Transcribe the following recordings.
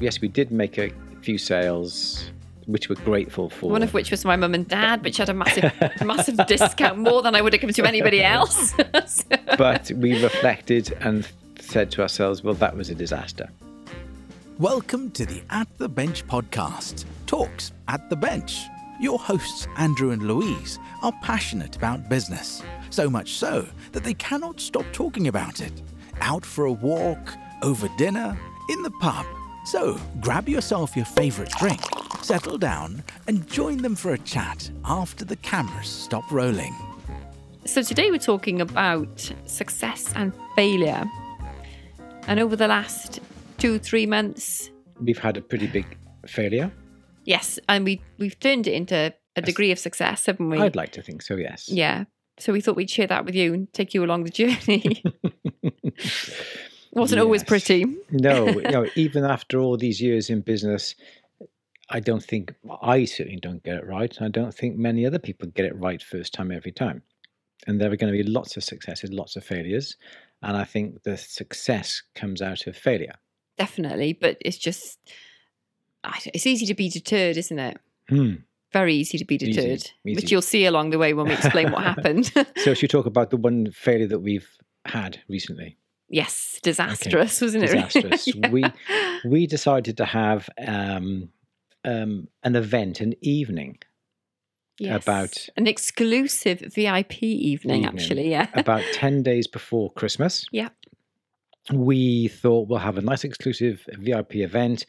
Yes, we did make a few sales, which we're grateful for. One of which was my mum and dad, which had a massive, massive discount, more than I would have given to anybody else. So- but we reflected and said to ourselves, well, that was a disaster. Welcome to the At the Bench podcast, Talks at the Bench. Your hosts, Andrew and Louise, are passionate about business, so much so that they cannot stop talking about it. Out for a walk, over dinner, in the pub. So grab yourself your favourite drink, settle down, and join them for a chat after the cameras stop rolling. So today we're talking about success and failure. And over the last two, three months, We've had a pretty big failure. yes, and we we've turned it into a degree of success, haven't we? I'd like to think so, yes. Yeah. So we thought we'd share that with you and take you along the journey. Wasn't always pretty. no, know, even after all these years in business, I don't think I certainly don't get it right. I don't think many other people get it right first time every time. And there are going to be lots of successes, lots of failures. And I think the success comes out of failure. Definitely. But it's just it's easy to be deterred, isn't it? Hmm. Very easy to be Easy, deterred, easy. which you'll see along the way when we explain what happened. So, should we talk about the one failure that we've had recently? Yes, disastrous, wasn't it? Disastrous. Yeah. We we decided to have um, um, an event, an evening Yes. about- an exclusive VIP evening, Evening. actually. Yeah. about 10 days before Christmas. Yeah. We thought we'll have a nice exclusive VIP event.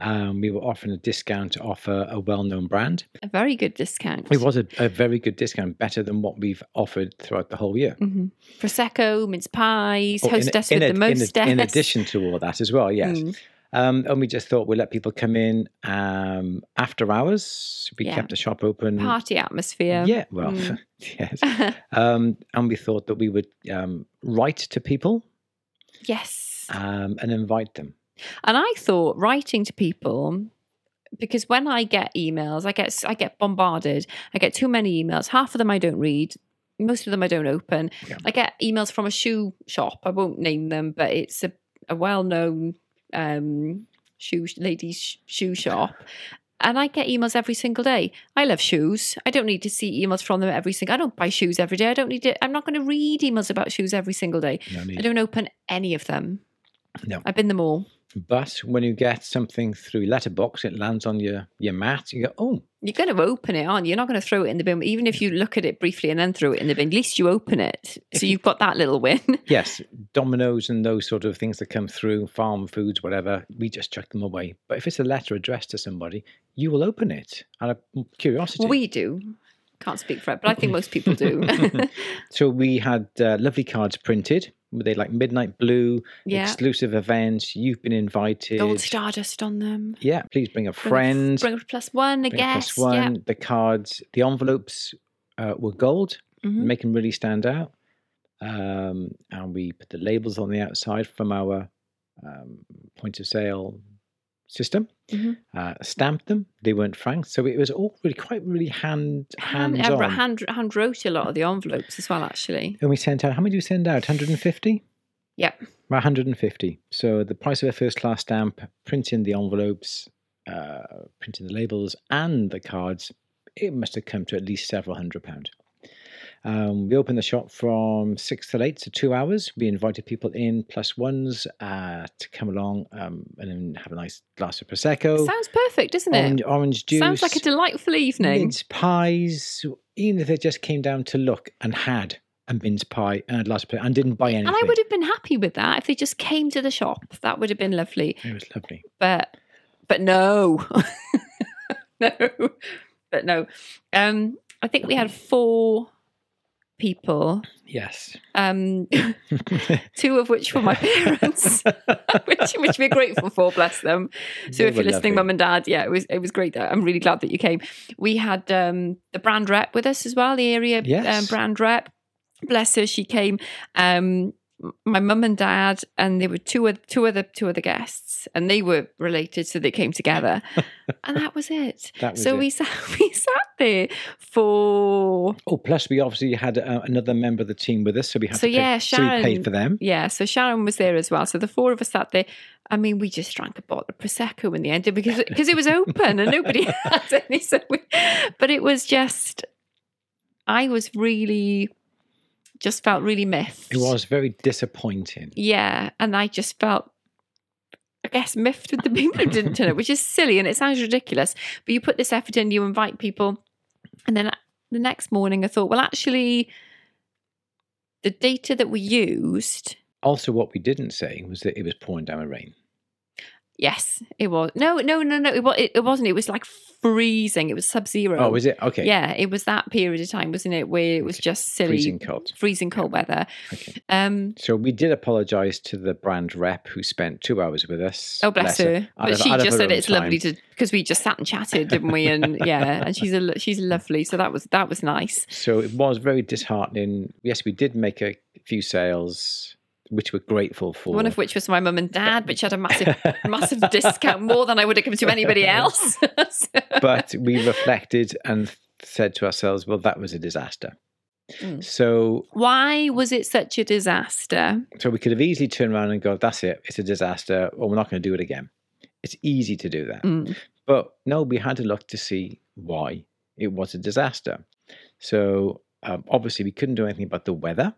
Um, we were offering a discount to offer a well known brand. a very good discount. It was a, a very good discount, better than what we've offered throughout the whole year. Mhm. Prosecco, mince pies, Oh, in- hostess in, with ad- the in, most ad- in addition to all that as well, yes. Mm. Um, and we just thought we'd let people come in um, after hours. We Yeah. kept the shop open. party atmosphere. Yeah, well, Mm. yes. Um, and we thought that we would um, write to people yes. um, and invite them. And I thought writing to people because when I get emails, I get I get bombarded. I get too many emails. Half of them I don't read. Most of them I don't open. Yeah. I get emails from a shoe shop. I won't name them, but it's a, a well-known um, shoe ladies shoe shop. And I get emails every single day. I love shoes. I don't need to see emails from them every single. I don't buy shoes every day. I don't need to. I'm not going to read emails about shoes every single day. No I don't open any of them. No. I've been them all. But when you get something through letterbox, it lands on your, your mat. You go, oh, You're going to open it, aren't you? You're not going to throw it in the bin. Even if you look at it briefly and then throw it in the bin, at least you open it. So you- you've got that little win. yes, Domino's and those sort of things that come through, Farmfoods, whatever, we just chuck them away. But if it's a letter addressed to somebody, you will open it out of curiosity. we do. Can't speak for it, but I think most people do. so we had uh, lovely cards printed. Were they like midnight blue, yeah. exclusive events? You've been invited. Gold stardust on them. Yeah, please bring a Bring a- friend. Bring a plus one, I bring a guess. plus one. The cards, the envelopes uh, were gold. Mhm. make them really stand out. Um, and we put the labels on the outside from our um, point of sale system. Mhm. Uh, stamped them. They weren't franked, so it was all really quite really hand Hand, hand, hand wrote a lot of the envelopes as well, actually. and we sent out how many do we send out? 150. Yep. About 150. So the price of a first class stamp, printing the envelopes, uh, printing the labels, and the cards, it must have come to at least several hundred pounds. Um, we opened the shop from six till eight, so two hours. We invited people in plus ones uh, to come along um, and then have a nice glass of prosecco, Sounds perfect, doesn't it? orange, orange juice, Sounds like a delightful evening. mince pies. Even if they just came down to look and had a mince pie and a glass of and didn't buy anything, And I would have been happy with that if they just came to the shop. That would have been lovely. it was lovely. but but no no but no um i think we had four people Yes. um two of which were my parents which which we're grateful for bless them. So They if you're listening mum and dad yeah it was it was great. That i'm really glad that you came. We had um the brand rep with us as well the area um, brand rep. Bless her she came um my mum and dad, and there were two of two other two other guests, and they were related, so they came together, and that was it. That was so it. we sat we sat there for Oh, plus we obviously had uh, another member of the team with us, so we had So, to pay, yeah, so we paid for them. yeah. So Sharon was there as well. So the four of us sat there. I mean, we just drank a bottle of prosecco in the end because because it was open and nobody had any. So we, but it was just, I was really, just felt really miffed. It was very disappointing. Yeah, and I just felt, I guess, miffed with the people who didn't turn up, which is silly and it sounds ridiculous. But you put this effort in, you invite people, and then the next morning I thought, well, actually, the data that we used, Also, what we didn't say was that it was pouring down with rain. Yes, it was. No, no, no, no, it, wa- it, it wasn't. It was like freezing. It was sub-zero. Oh, was it? Okay. Yeah, it was that period of time, wasn't it, where it was just silly, Freezing cold. freezing cold weather. Okay. Um, So we did apologise to the brand rep who spent two hours with us. Oh, bless, her. Out But of- she just said it's lovely to because we just sat and chatted, didn't we? And yeah, and she's a she's lovely. So that was that was nice. So it was very disheartening. Yes, we did make a few sales, which we're grateful for. One of which was my mum and dad, which had a massive massive discount, more than I would have given to anybody else. So- but we reflected and said to ourselves, well, that was a disaster. Mm. So, Why was it such a disaster? so we could have easily turned around and go, that's it, it's a disaster, or we're not going to do it again. It's easy to do that. Mm. But no, we had to look to see why it was a disaster. So um, obviously, we couldn't do anything about the weather.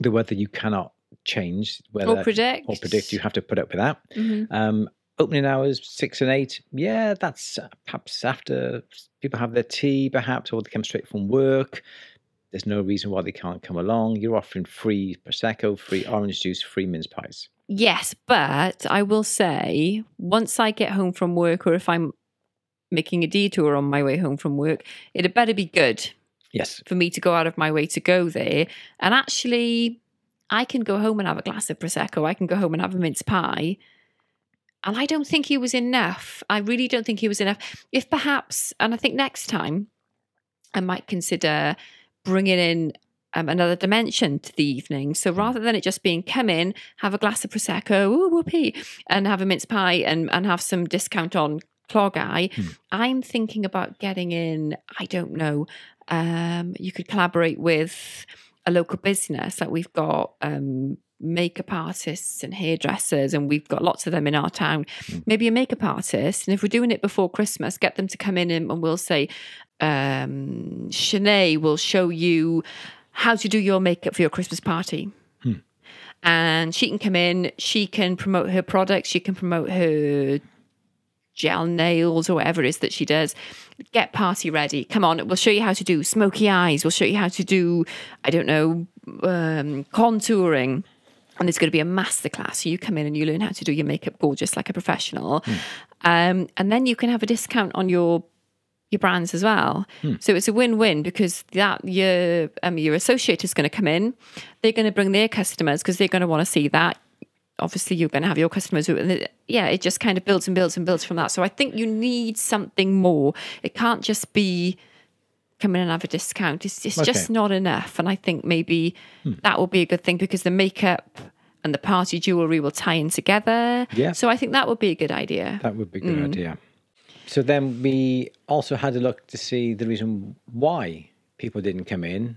The weather you cannot change. Whether, Or predict. Or predict. You have to put up with that. Mhm. Um, opening hours six and eight. Yeah, that's uh, perhaps after people have their tea, perhaps, or they come straight from work. There's no reason why they can't come along. You're offering free prosecco, free orange juice, free mince pies. Yes, but I will say once I get home from work, or if I'm making a detour on my way home from work, it had better be good. Yes, for me to go out of my way to go there. And actually, I can go home and have a glass of Prosecco. I can go home and have a mince pie. And I don't think he was enough. I really don't think he was enough. If perhaps, and I think next time, I might consider bringing in um, another dimension to the evening. So rather than it just being come in, have a glass of Prosecco, ooh, whoopee, and have a mince pie and, and have some discount on Clogau, Hmm. I'm thinking about getting in, I don't know, um, you could collaborate with a local business. Like we've got um, makeup artists and hairdressers, and we've got lots of them in our town. Maybe a makeup artist, and if we're doing it before Christmas, get them to come in and, and we'll say, um, Shanae will show you how to do your makeup for your Christmas party. And she can come in, she can promote her products, she can promote her gel nails or whatever it is that she does. Get party ready. Come on, we'll show you how to do smoky eyes. We'll show you how to do, I don't know, um, contouring. And there's going to be a masterclass. So you come in and you learn how to do your makeup gorgeous like a professional. Um, and then you can have a discount on your your brands as well. So it's a win-win because that your um, your associate is going to come in. They're going to bring their customers because they're going to want to see that obviously you're going to have your customers who, and it- yeah it just kind of builds and builds and builds from that so i think you need something more it can't just be come in and have a discount it's, it's just not enough and i think maybe that will be a good thing because the makeup and the party jewelry will tie in together Yeah. so i think that would be a good idea that would be a good Mm. idea. So then we also had a look to see the reason why people didn't come in,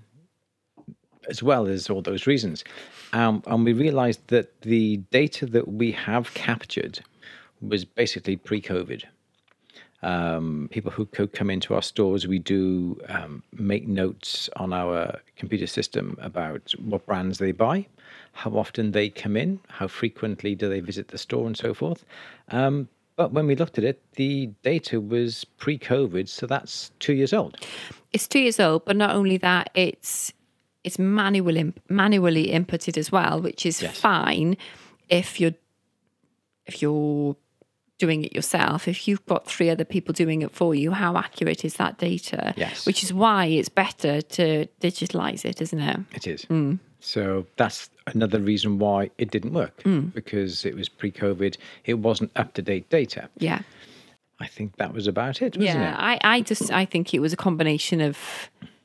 as well as all those reasons. Um, and we realized that the data that we have captured was basically pre COVID. Um, people who come into our stores, we do um, make notes on our computer system about what brands they buy, how often they come in, how frequently do they visit the store, and so forth. Um, but when we looked at it, the data was pre COVID, so that's two years old. it's two years old, but not only that, it's it's manual imp- manually inputted as well, which is Yes. fine if you're if you're doing it yourself. If you've got three other people doing it for you, how accurate is that data? Yes. Which is why it's better to digitalize it, isn't it? It is. Mm. So that's another reason why it didn't work mm. because it was pre COVID, it wasn't up to date data. Yeah. I think that was about it, wasn't yeah, it? I, I just I think it was a combination of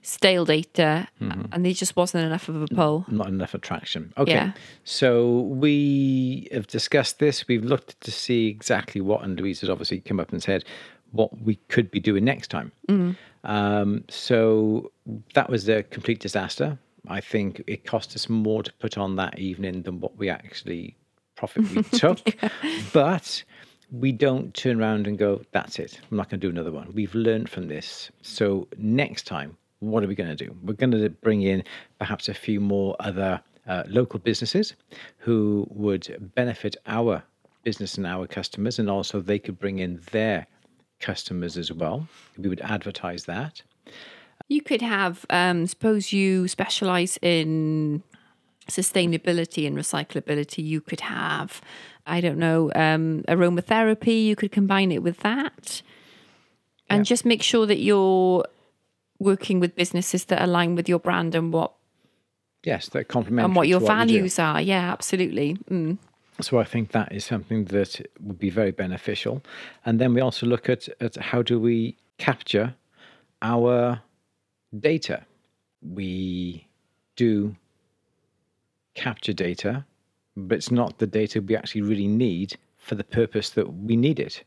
stale data, Mm-hmm. and there just wasn't enough of a pull. not enough attraction. Okay. Yeah. So we have discussed this. We've looked to see exactly what, and Louise has obviously come up and said what we could be doing next time. Um, so that was a complete disaster. I think it cost us more to put on that evening than what we actually profit we took. But we don't turn around and go, that's it. I'm not going to do another one. We've learned from this. So next time, what are we going to do? We're going to bring in perhaps a few more other uh, local businesses who would benefit our business and our customers, and also they could bring in their customers as well. We would advertise that. You could have, um, suppose you specialize in sustainability and recyclability. You could have, I don't know, um, aromatherapy. You could combine it with that, and Yeah. just make sure that you're working with businesses that align with your brand and what Yes, they're and what your values are. Yeah, absolutely. Mm. So I think that is something that would be very beneficial. And then we also look at, at how do we capture our data. We do capture data, but it's not the data we actually really need for the purpose that we need it.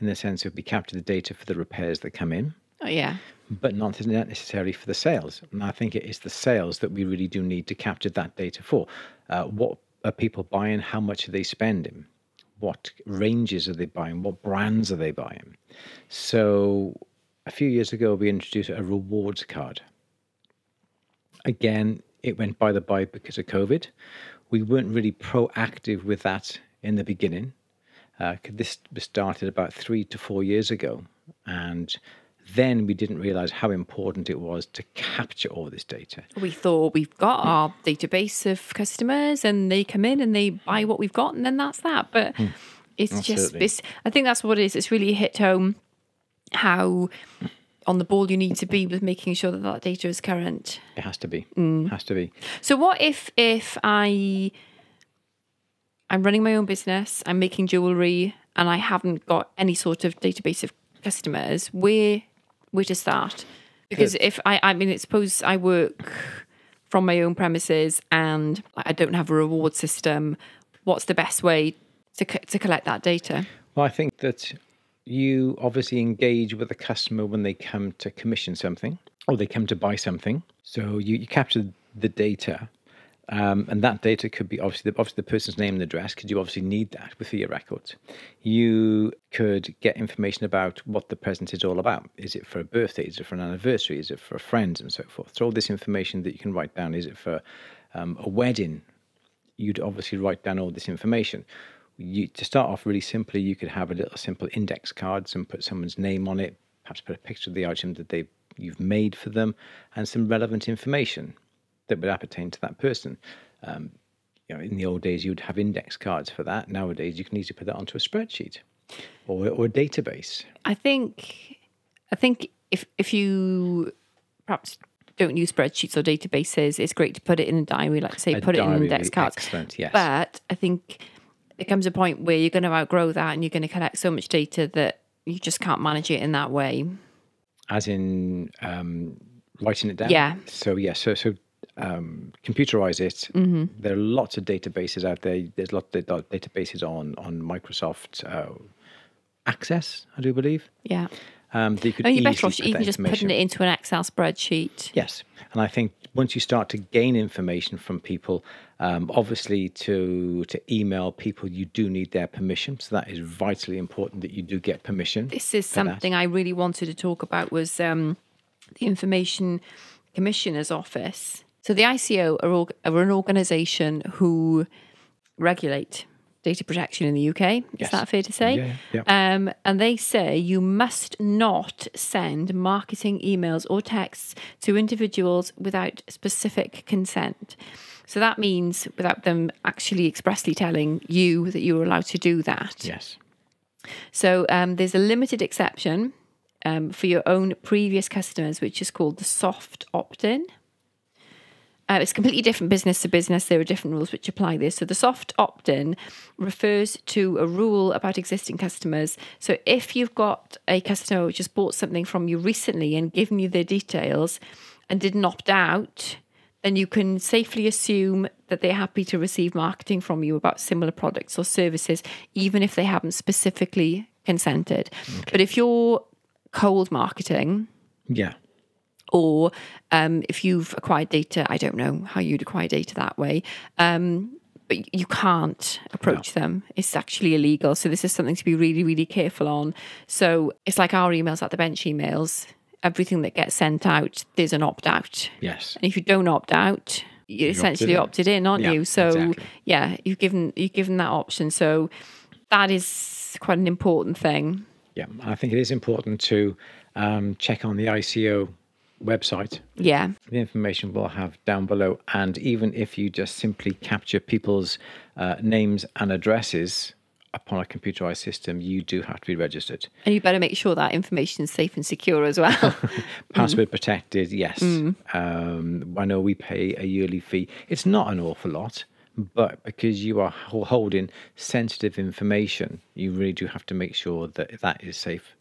In the sense of we capture the data for the repairs that come in, Oh, yeah. But not necessarily for the sales. And I think it is the sales that we really do need to capture that data for. Uh, what are people buying? How much are they spending? What ranges are they buying? What brands are they buying? So, a few years ago, we introduced a rewards card. Again, it went by the by because of COVID. We weren't really proactive with that in the beginning. Uh, this was started about three to four years ago. And then we didn't realize how important it was to capture all this data. We thought we've got our database of customers and they come in and they buy what we've got and then that's that. But it's just, Hmm. Absolutely. it's, I think that's what it is. It's really hit home how on the ball you need to be with making sure that that data is current. It has to be. Mm. Has to be. So what if if I I'm running my own business, I'm making jewelry and I haven't got any sort of database of customers, where where to start? Because if I I mean, suppose I work from my own premises and I don't have a reward system, what's the best way to co- to collect that data? Well, I think that you obviously engage with the customer when they come to commission something or they come to buy something. So you, you capture the data, um, and that data could be obviously the, obviously the person's name and address, because you obviously need that with your records. You could get information about what the present is all about. Is it for a birthday? Is it for an anniversary? Is it for a friends and so forth? So all this information that you can write down. Is it for um, a wedding? you'd obviously write down all this information. You, to start off really simply, you could have a little simple index cards and put someone's name on it, perhaps put a picture of the item that they you've made for them, and some relevant information that would appertain to that person. Um, you know, in the old days, you'd have index cards for that. Nowadays, you can easily put that onto a spreadsheet or, or a database. I think I think if if you perhaps don't use spreadsheets or databases, it's great to put it in a diary, like say, A put it in index cards. excellent, yes. But I think there comes a point where you're going to outgrow that and you're going to collect so much data that you just can't manage it in that way. as in um, writing it down. Yeah. So yeah, so so um, computerize it. Mm-hmm. There are lots of databases out there. There's lots of databases on on Microsoft uh, Access, I do believe. Yeah. Um, that you could And you're easily better off even just putting it into an Excel spreadsheet. Yes, and I think once you start to gain information from people, um, obviously to to email people, you do need their permission. So that is vitally important that you do get permission. This is for that. something I really wanted to talk about was um, the Information Commissioner's Office. So the ICO are, are an organisation who regulate data protection in the UK. Is Yes. that fair to say? Yeah, yeah. Um, and they say you must not send marketing emails or texts to individuals without specific consent. So that means without them actually expressly telling you that you're allowed to do that. Yes. So um, there's a limited exception um, for your own previous customers, which is called the soft opt in. Uh, it's completely different business to business. There are different rules which apply this. So the soft opt-in refers to a rule about existing customers. So if you've got a customer which has bought something from you recently and given you their details and didn't opt out, then you can safely assume that they're happy to receive marketing from you about similar products or services, even if they haven't specifically consented. But if you're cold marketing, Yeah. Or um, if you've acquired data, I don't know how you'd acquire data that way. Um, but you can't approach them. It's actually illegal. So this is something to be really, really careful on. So it's like our emails at the bench emails. Everything that gets sent out, there's an opt out. Yes. And if you don't opt out, you're essentially in. opted in, aren't Yeah, you? So exactly. yeah, you've given you've given that option. So that is quite an important thing. Yeah. I think it is important to um, check on the ICO website. Yeah. The information we'll have down below. And even if you just simply capture people's uh, names and addresses upon a computerized system, you do have to be registered. And you better make sure that information is safe and secure as well. Password protected, yes. Um, I know we pay a yearly fee. It's not an awful lot, but because you are holding sensitive information, you really do have to make sure that that is safe.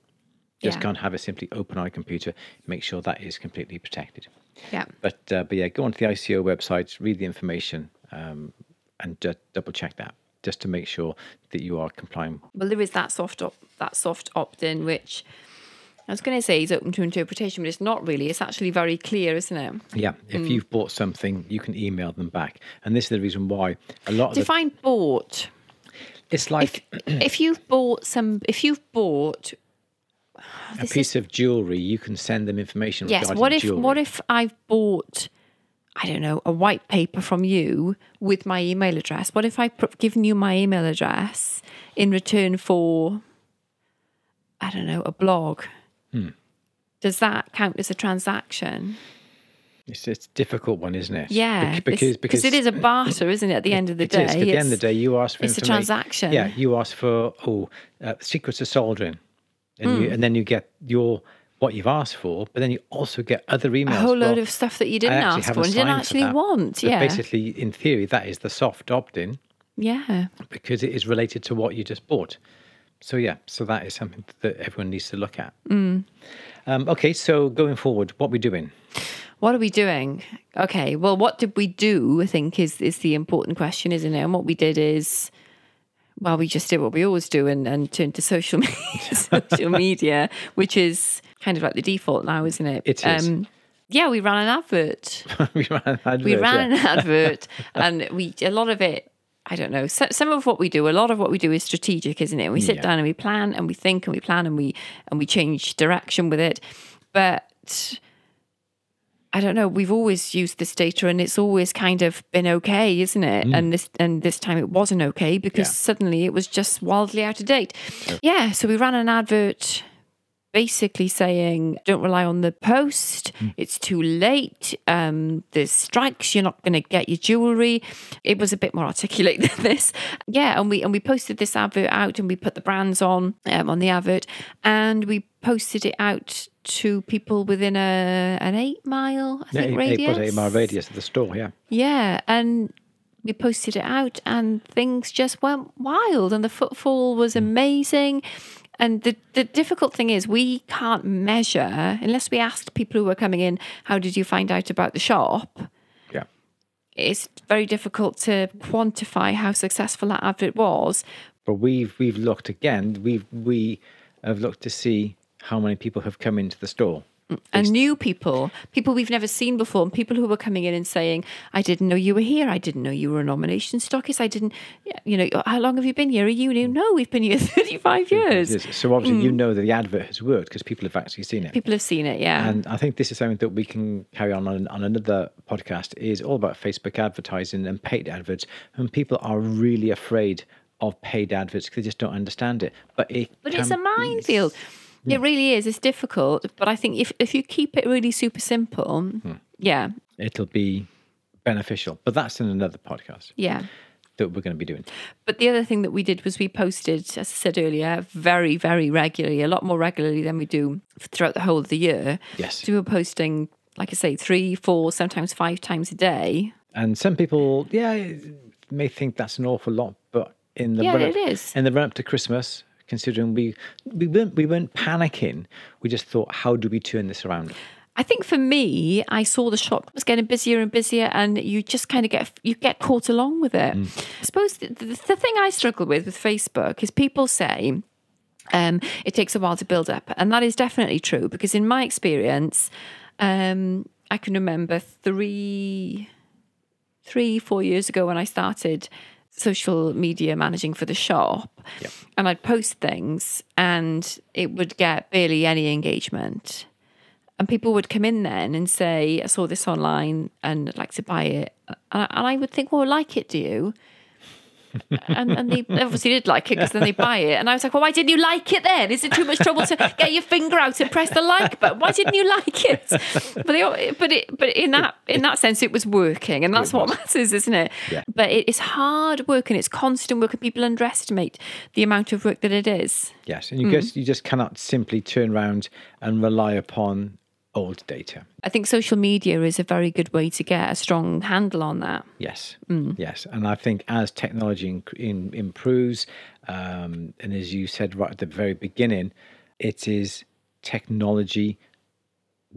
Just Yeah. can't have it simply open a computer. Make sure that is completely protected. yeah. But uh, but yeah, go onto the ICO website, read the information, um, and just double check that just to make sure that you are complying. well, there is that soft op- that soft opt-in, which I was going to say is open to interpretation, but it's not really. It's actually very clear, isn't it? Yeah, if you've bought something, you can email them back, and this is the reason why a lot of the, Define bought. it's like If if you've bought some, if you've bought, a piece of jewelry. You can send them information yes. What if jewelry. what if I've bought, I don't know, a white paper from you with my email address? What if I've given you my email address in return for, I don't know, a blog? Hmm. Does that count as a transaction? It's, it's a difficult one, isn't it? Yeah, Bec- because because it is a barter, isn't it? At the end of the It day, is, At the end of the day, you ask for it's a transaction. Yeah, you ask for oh, uh, secrets of soldering, and Hmm. you and then you get your what you've asked for, but then you also get other emails. a whole load of stuff that you didn't ask for and didn't actually want. Yeah, basically, in theory, that is the soft opt-in yeah. because it is related to what you just bought. So yeah, so that is something that everyone needs to look at. Mm. Um, okay, so going forward, what we doing? What are we doing? Okay, well, what did we do? I think is is the important question, isn't it? And what we did is, well, we just did what we always do and, and turned to social media, social media, which is kind of like the default now, isn't it? It is. Um, yeah, we ran an advert. we ran an advert. we ran yeah. an advert, and we a lot of it. I don't know. So, some of what we do, a lot of what we do is strategic, isn't it? We sit Yeah. down and we plan and we think and we plan and we and we change direction with it. But I don't know. We've always used this data, and it's always kind of been okay, isn't it? And this and this time it wasn't okay because Yeah. suddenly it was just wildly out of date. Yeah. So we ran an advert basically saying don't rely on the post it's too late um there's strikes you're not going to get your jewelry it was a bit more articulate than this yeah and we and we posted this advert out and we put the brands on um, on the advert and we posted it out to people within a an eight mile i Yeah, think eight, radius eight, eight mile radius of the store. Yeah. yeah, and we posted it out, and things just went wild, and the footfall was hmm. amazing. And the, the difficult thing is, we can't measure unless we asked people who were coming in, How did you find out about the shop? Yeah. It's very difficult to quantify how successful that advert was. But we've we've looked again. We've we have looked to see how many people have come into the store. And new people, people we've never seen before, and people who were coming in and saying, I didn't know you were here. I didn't know you were a nomination stockist. I didn't, you know, how long have you been here? Are you new? No, we've been here 35 years. Yes, So obviously you mm. know that the advert has worked because people have actually seen it. People have seen it, yeah. And I think this is something that we can carry on on, on another podcast. Is all about Facebook advertising and paid adverts, and people are really afraid of paid adverts because they just don't understand it. But it but it's a minefield. be- It really is. It's difficult. But I think if, if you keep it really super simple, Hmm. yeah, It'll be beneficial. But that's in another podcast yeah. that we're going to be doing. But the other thing that we did was we posted, as I said earlier, very, very regularly, a lot more regularly than we do throughout the whole of the year. Yes. So we were posting like I say, three, four, sometimes five times a day. And some people, yeah, may think that's an awful lot, but in the Yeah, run up, it is. in the run up to Christmas, considering we we weren't we weren't panicking, we just thought, how do we turn this around? I think for me, I saw the shop was getting busier and busier, and you just kind of get you get caught along with it. I suppose the, the, the thing I struggle with with Facebook is people say um, it takes a while to build up, and that is definitely true because in my experience, um, I can remember three, three, four years ago when I started social media managing for the shop, and I'd post things, and it would get barely any engagement. And people would come in then and say, "I saw this online and I'd like to buy it," and I would think, "Well, like it, do you?" And, and they obviously did like it because then they buy it, and I was like, "Well, why didn't you like it then? Is it too much trouble to get your finger out and press the like button? Why didn't you like it?" But they, but it, but in that in that sense, it was working, and that's what matters, isn't it? Yeah. But it is hard work and it's constant work, and people underestimate the amount of work that it is. Yes, and you mm. just you just cannot simply turn around and rely upon old data. I think social media is a very good way to get a strong handle on that. Yes, yes, and I think as technology in, in, improves, um, and as you said right at the very beginning, it is technology.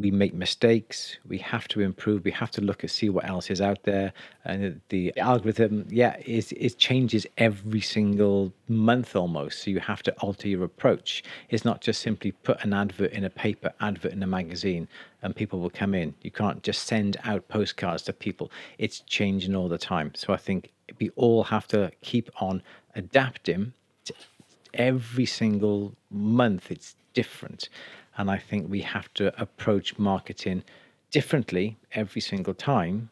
We make mistakes. We have to improve. We have to look and see what else is out there. And the algorithm, yeah, is it changes every single month almost. So you have to alter your approach. It's not just simply put an advert in a paper, advert in a magazine, and people will come in. You can't just send out postcards to people. It's changing all the time. So I think we all have to keep on adapting every single month it's different and i think we have to approach marketing differently every single time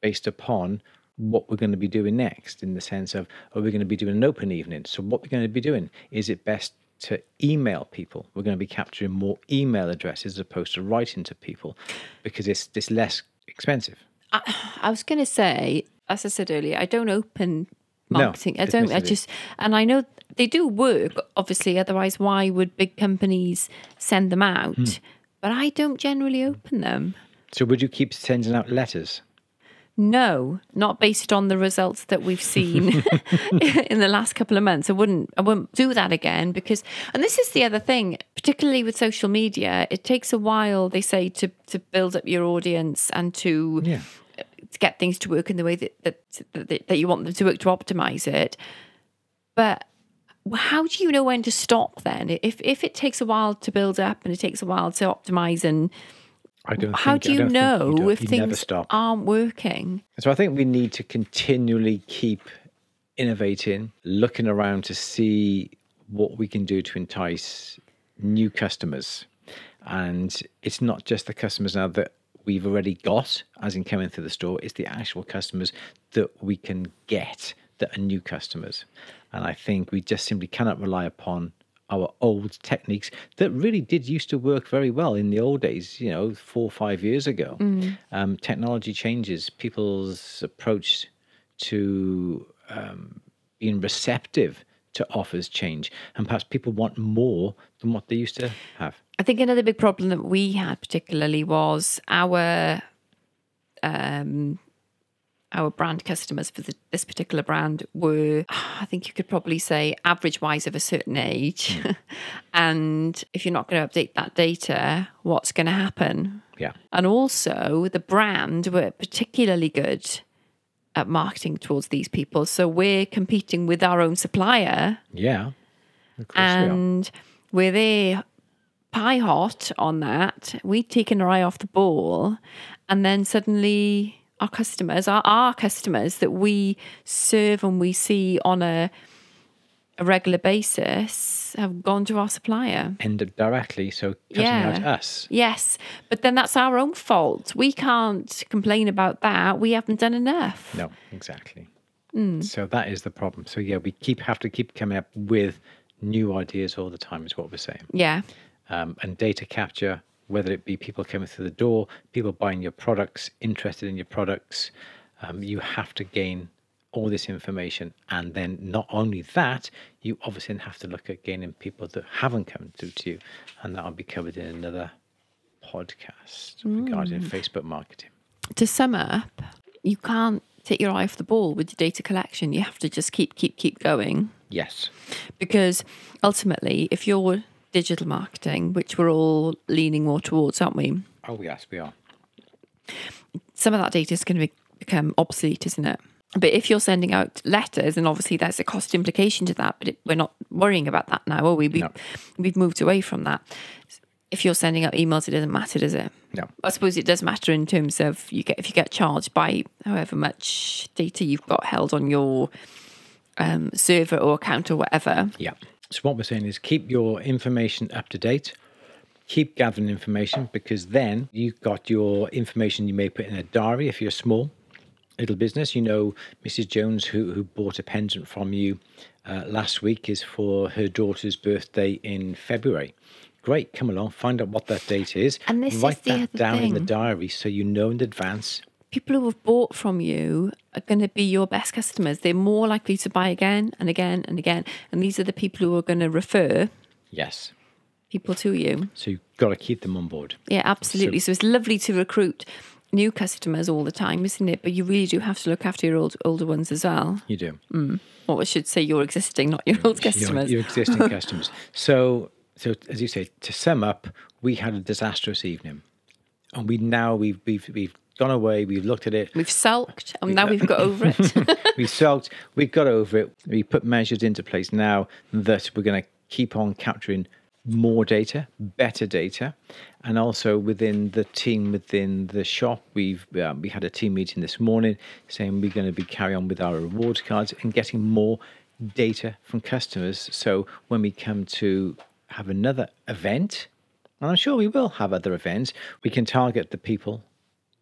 based upon what we're going to be doing next in the sense of are we going to be doing an open evening so what we're going to be doing is it best to email people we're going to be capturing more email addresses as opposed to writing to people because it's it's less expensive I was going to say, as I said earlier, I don't open marketing No, marketing. I don't. I just, and I know they do work. Obviously, otherwise, why would big companies send them out? Hmm. But I don't generally open them. so would you keep sending out letters No, not based on the results that we've seen in the last couple of months. I wouldn't I wouldn't do that again because and this is the other thing, particularly with social media, it takes a while, they say, to to build up your audience and to Yeah. to get things to work in the way that that, that, that you want them to work to optimize it. But how do you know when to stop then? If if it takes a while to build up and it takes a while to optimize and how think, do you know don't- if you things aren't working? So I think we need to continually keep innovating, looking around to see what we can do to entice new customers. And it's not just the customers now that we've already got, as in coming through the store, it's the actual customers that we can get that are new customers. And I think we just simply cannot rely upon our old techniques that really did used to work very well in the old days, you know, four or five years ago. Um, technology changes, people's approach to um, being receptive to offers change, and perhaps people want more than what they used to have. I think another big problem that we had particularly was our um our brand customers for the, this particular brand were I think you could probably say average wise of a certain age. Hmm. and if you're not going to update that data, what's going to happen? Yeah, And also the brand were particularly good at marketing towards these people. So we're competing with our own supplier yeah, of course we are. and we're there pie hot on that. We'd taken our eye off the ball, and then suddenly our customers, our, our customers that we serve and we see on a a regular basis, have gone to our supplier. End up directly, so cutting Yeah. out us. Yes, but then that's our own fault. We can't complain about that. We haven't done enough. No, exactly. Hmm. So that is the problem. So yeah, we keep have to keep coming up with new ideas all the time. Is what we're saying. Yeah. um, and data capture, whether it be people coming through the door, people buying your products, interested in your products, um, you have to gain all this information. And then not only that, you obviously have to look at gaining people that haven't come through to you. And that'll be covered in another podcast regarding Facebook marketing. To sum up, you can't take your eye off the ball with your data collection. You have to just keep, keep, keep going. Yes. Because ultimately, if you're digital marketing, which we're all leaning more towards, aren't we? Oh, yes, we are. Some of that data is going to be, become obsolete, isn't it? But if you're sending out letters, and obviously there's a cost implication to that, but it, we're not worrying about that now, are we? We've, No. we've moved away from that. If you're sending out emails, it doesn't matter, does it? No. I suppose it does matter in terms of you get if you get charged by however much data you've got held on your um, server or account or whatever. Yeah. So what we're saying is keep your information up to date. Keep gathering information because then you've got your information you may put in a diary if you're small little business. You know, Mrs. Jones, who, who bought a pendant from you uh, last week, is for her daughter's birthday in February. Great, come along, find out what that date is. And this is Write the that other down in the diary so you know in advance. People who have bought from you are going to be your best customers. They're more likely to buy again and again and again. And these are the people who are going to refer Yes. people to you. So you've got to keep them on board. Yeah, absolutely. So, it's lovely to recruit new customers all the time, isn't it? But you really do have to look after your old, older ones as well. You do. Mm. Or I should say your existing, not your old your, customers. your existing customers. So, so as you say, to sum up, we had a disastrous evening, and we now we've we've we've gone away. We've looked at it. We've sulked and now we've got over it. we sulked. We got over it. We put measures into place now that we're going to keep on capturing more data, better data, and also within the team within the shop, we've uh, we had a team meeting this morning saying we're going to be carry on with our rewards cards and getting more data from customers. So when we come to have another event, and I'm sure we will have other events, we can target the people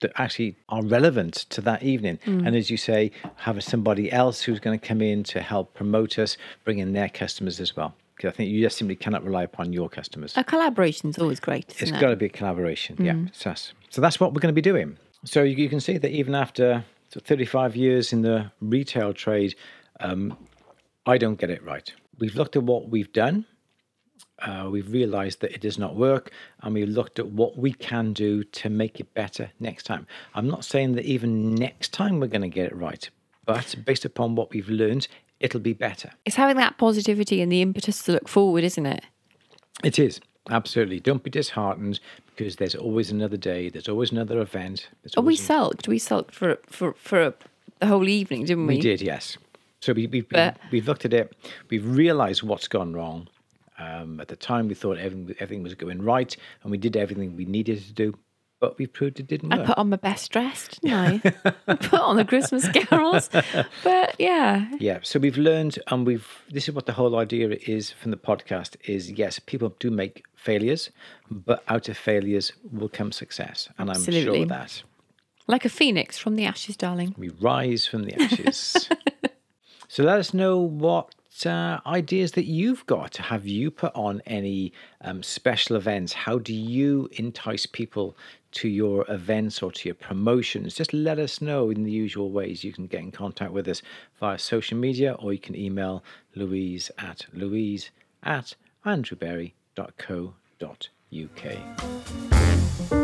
that actually are relevant to that evening. And as you say, have somebody else who's going to come in to help promote us, bring in their customers as well. Because I think you just simply cannot rely upon your customers. A collaboration is always great. It's Isn't got it? to be a collaboration. Yeah. So that's, so that's what we're going to be doing. So you, you can see that even after 35 years in the retail trade, um, I don't get it right. We've looked at what we've done. Uh, we've realized that it does not work, and we've looked at what we can do to make it better next time. I'm not saying that even next time we're going to get it right, but based upon what we've learned, it'll be better. It's having that positivity and the impetus to look forward, isn't it? It is absolutely. Don't be disheartened because there's always another day. There's always another event. Oh, we always sulked. We sulked for for for the whole evening, didn't we? We did, yes. So we, we, But- we, we've looked at it. We've realised what's gone wrong. Um, at the time, we thought everything, everything was going right, and we did everything we needed to do. But we proved it didn't work. I put on my best dress, didn't I? I put on the Christmas carols. But yeah, yeah. So we've learned, and we've. This is what the whole idea is from the podcast: is yes, people do make failures, but out of failures will come success, and I'm sure Absolutely. of that. like a phoenix from the ashes, darling. We rise from the ashes. so let us know what uh, ideas that you've got. Have you put on any um, special events? How do you entice people to your events or to your promotions? Just let us know in the usual ways. You can get in contact with us via social media or you can email louise at louise at andrewberry.co.uk.